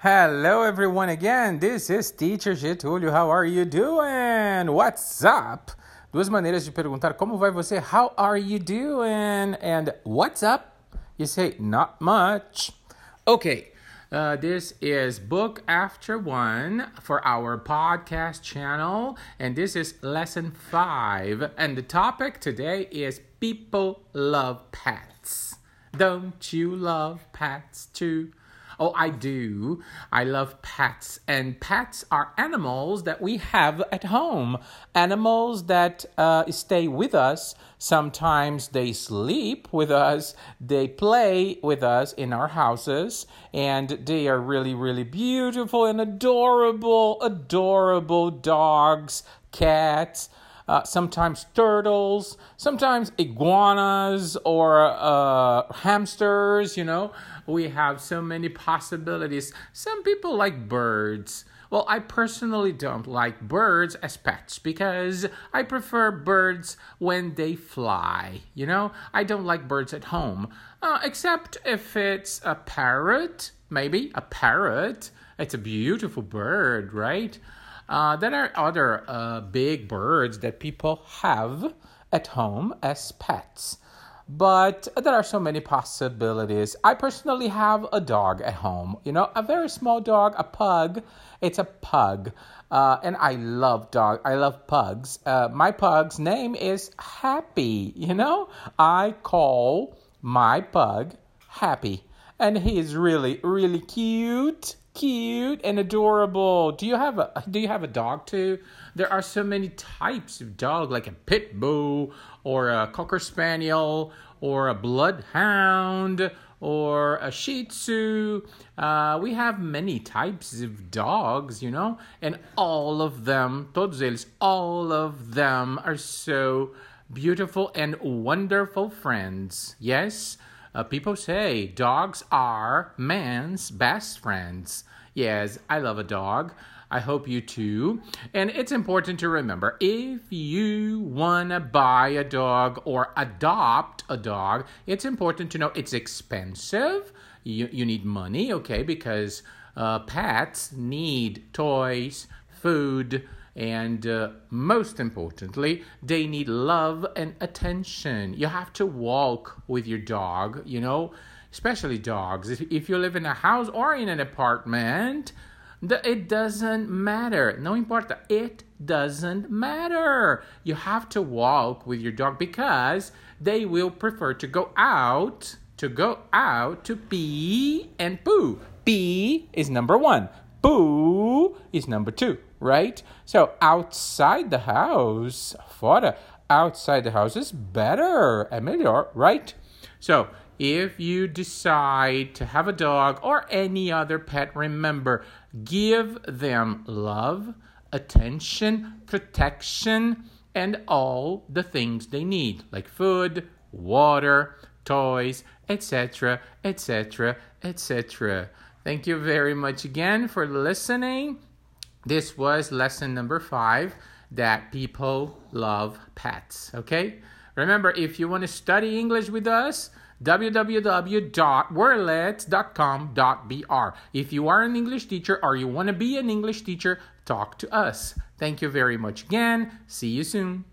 Hello, everyone, again. This is Teacher Getúlio. How are you doing? What's up? Duas maneiras de perguntar como vai você. How are you doing? And what's up? You say, not much. Okay. Uh, this is book after one for our podcast channel, and this is lesson five. And the topic today is people love pets. Don't you love pets too? Oh, I do. I love pets. And pets are animals that we have at home. Animals that uh, stay with us. Sometimes they sleep with us. They play with us in our houses. And they are really, really beautiful and adorable, adorable dogs, cats uh, sometimes turtles, sometimes iguanas or uh, hamsters, you know. We have so many possibilities. Some people like birds. Well, I personally don't like birds as pets because I prefer birds when they fly. You know, I don't like birds at home, uh, except if it's a parrot, maybe a parrot. It's a beautiful bird, right? Uh, there are other uh, big birds that people have at home as pets. But there are so many possibilities. I personally have a dog at home, you know, a very small dog, a pug. It's a pug. Uh, and I love dog. I love pugs. Uh, my pug's name is Happy. You know, I call my pug Happy, and he is really, really cute cute and adorable. Do you have a do you have a dog too? There are so many types of dog, like a pit bull or a cocker spaniel or a bloodhound or a shih tzu. Uh, we have many types of dogs, you know, and all of them, todos eles, all of them are so beautiful and wonderful friends. Yes. Uh, people say dogs are man's best friends. Yes, I love a dog. I hope you too. And it's important to remember if you want to buy a dog or adopt a dog, it's important to know it's expensive. You, you need money, okay, because uh, pets need toys, food, and uh, most importantly, they need love and attention. You have to walk with your dog, you know, especially dogs. If, if you live in a house or in an apartment, the, it doesn't matter. No importa. It doesn't matter. You have to walk with your dog because they will prefer to go out, to go out to pee and poo. Pee is number one. Poo is number two right? So outside the house, fora, outside the house is better, é melhor, right? So if you decide to have a dog or any other pet, remember, give them love, attention, protection, and all the things they need, like food, water, toys, etc., etc., etc. Thank you very much again for listening. This was lesson number five that people love pets. Okay? Remember, if you want to study English with us, www.wordlets.com.br. If you are an English teacher or you want to be an English teacher, talk to us. Thank you very much again. See you soon.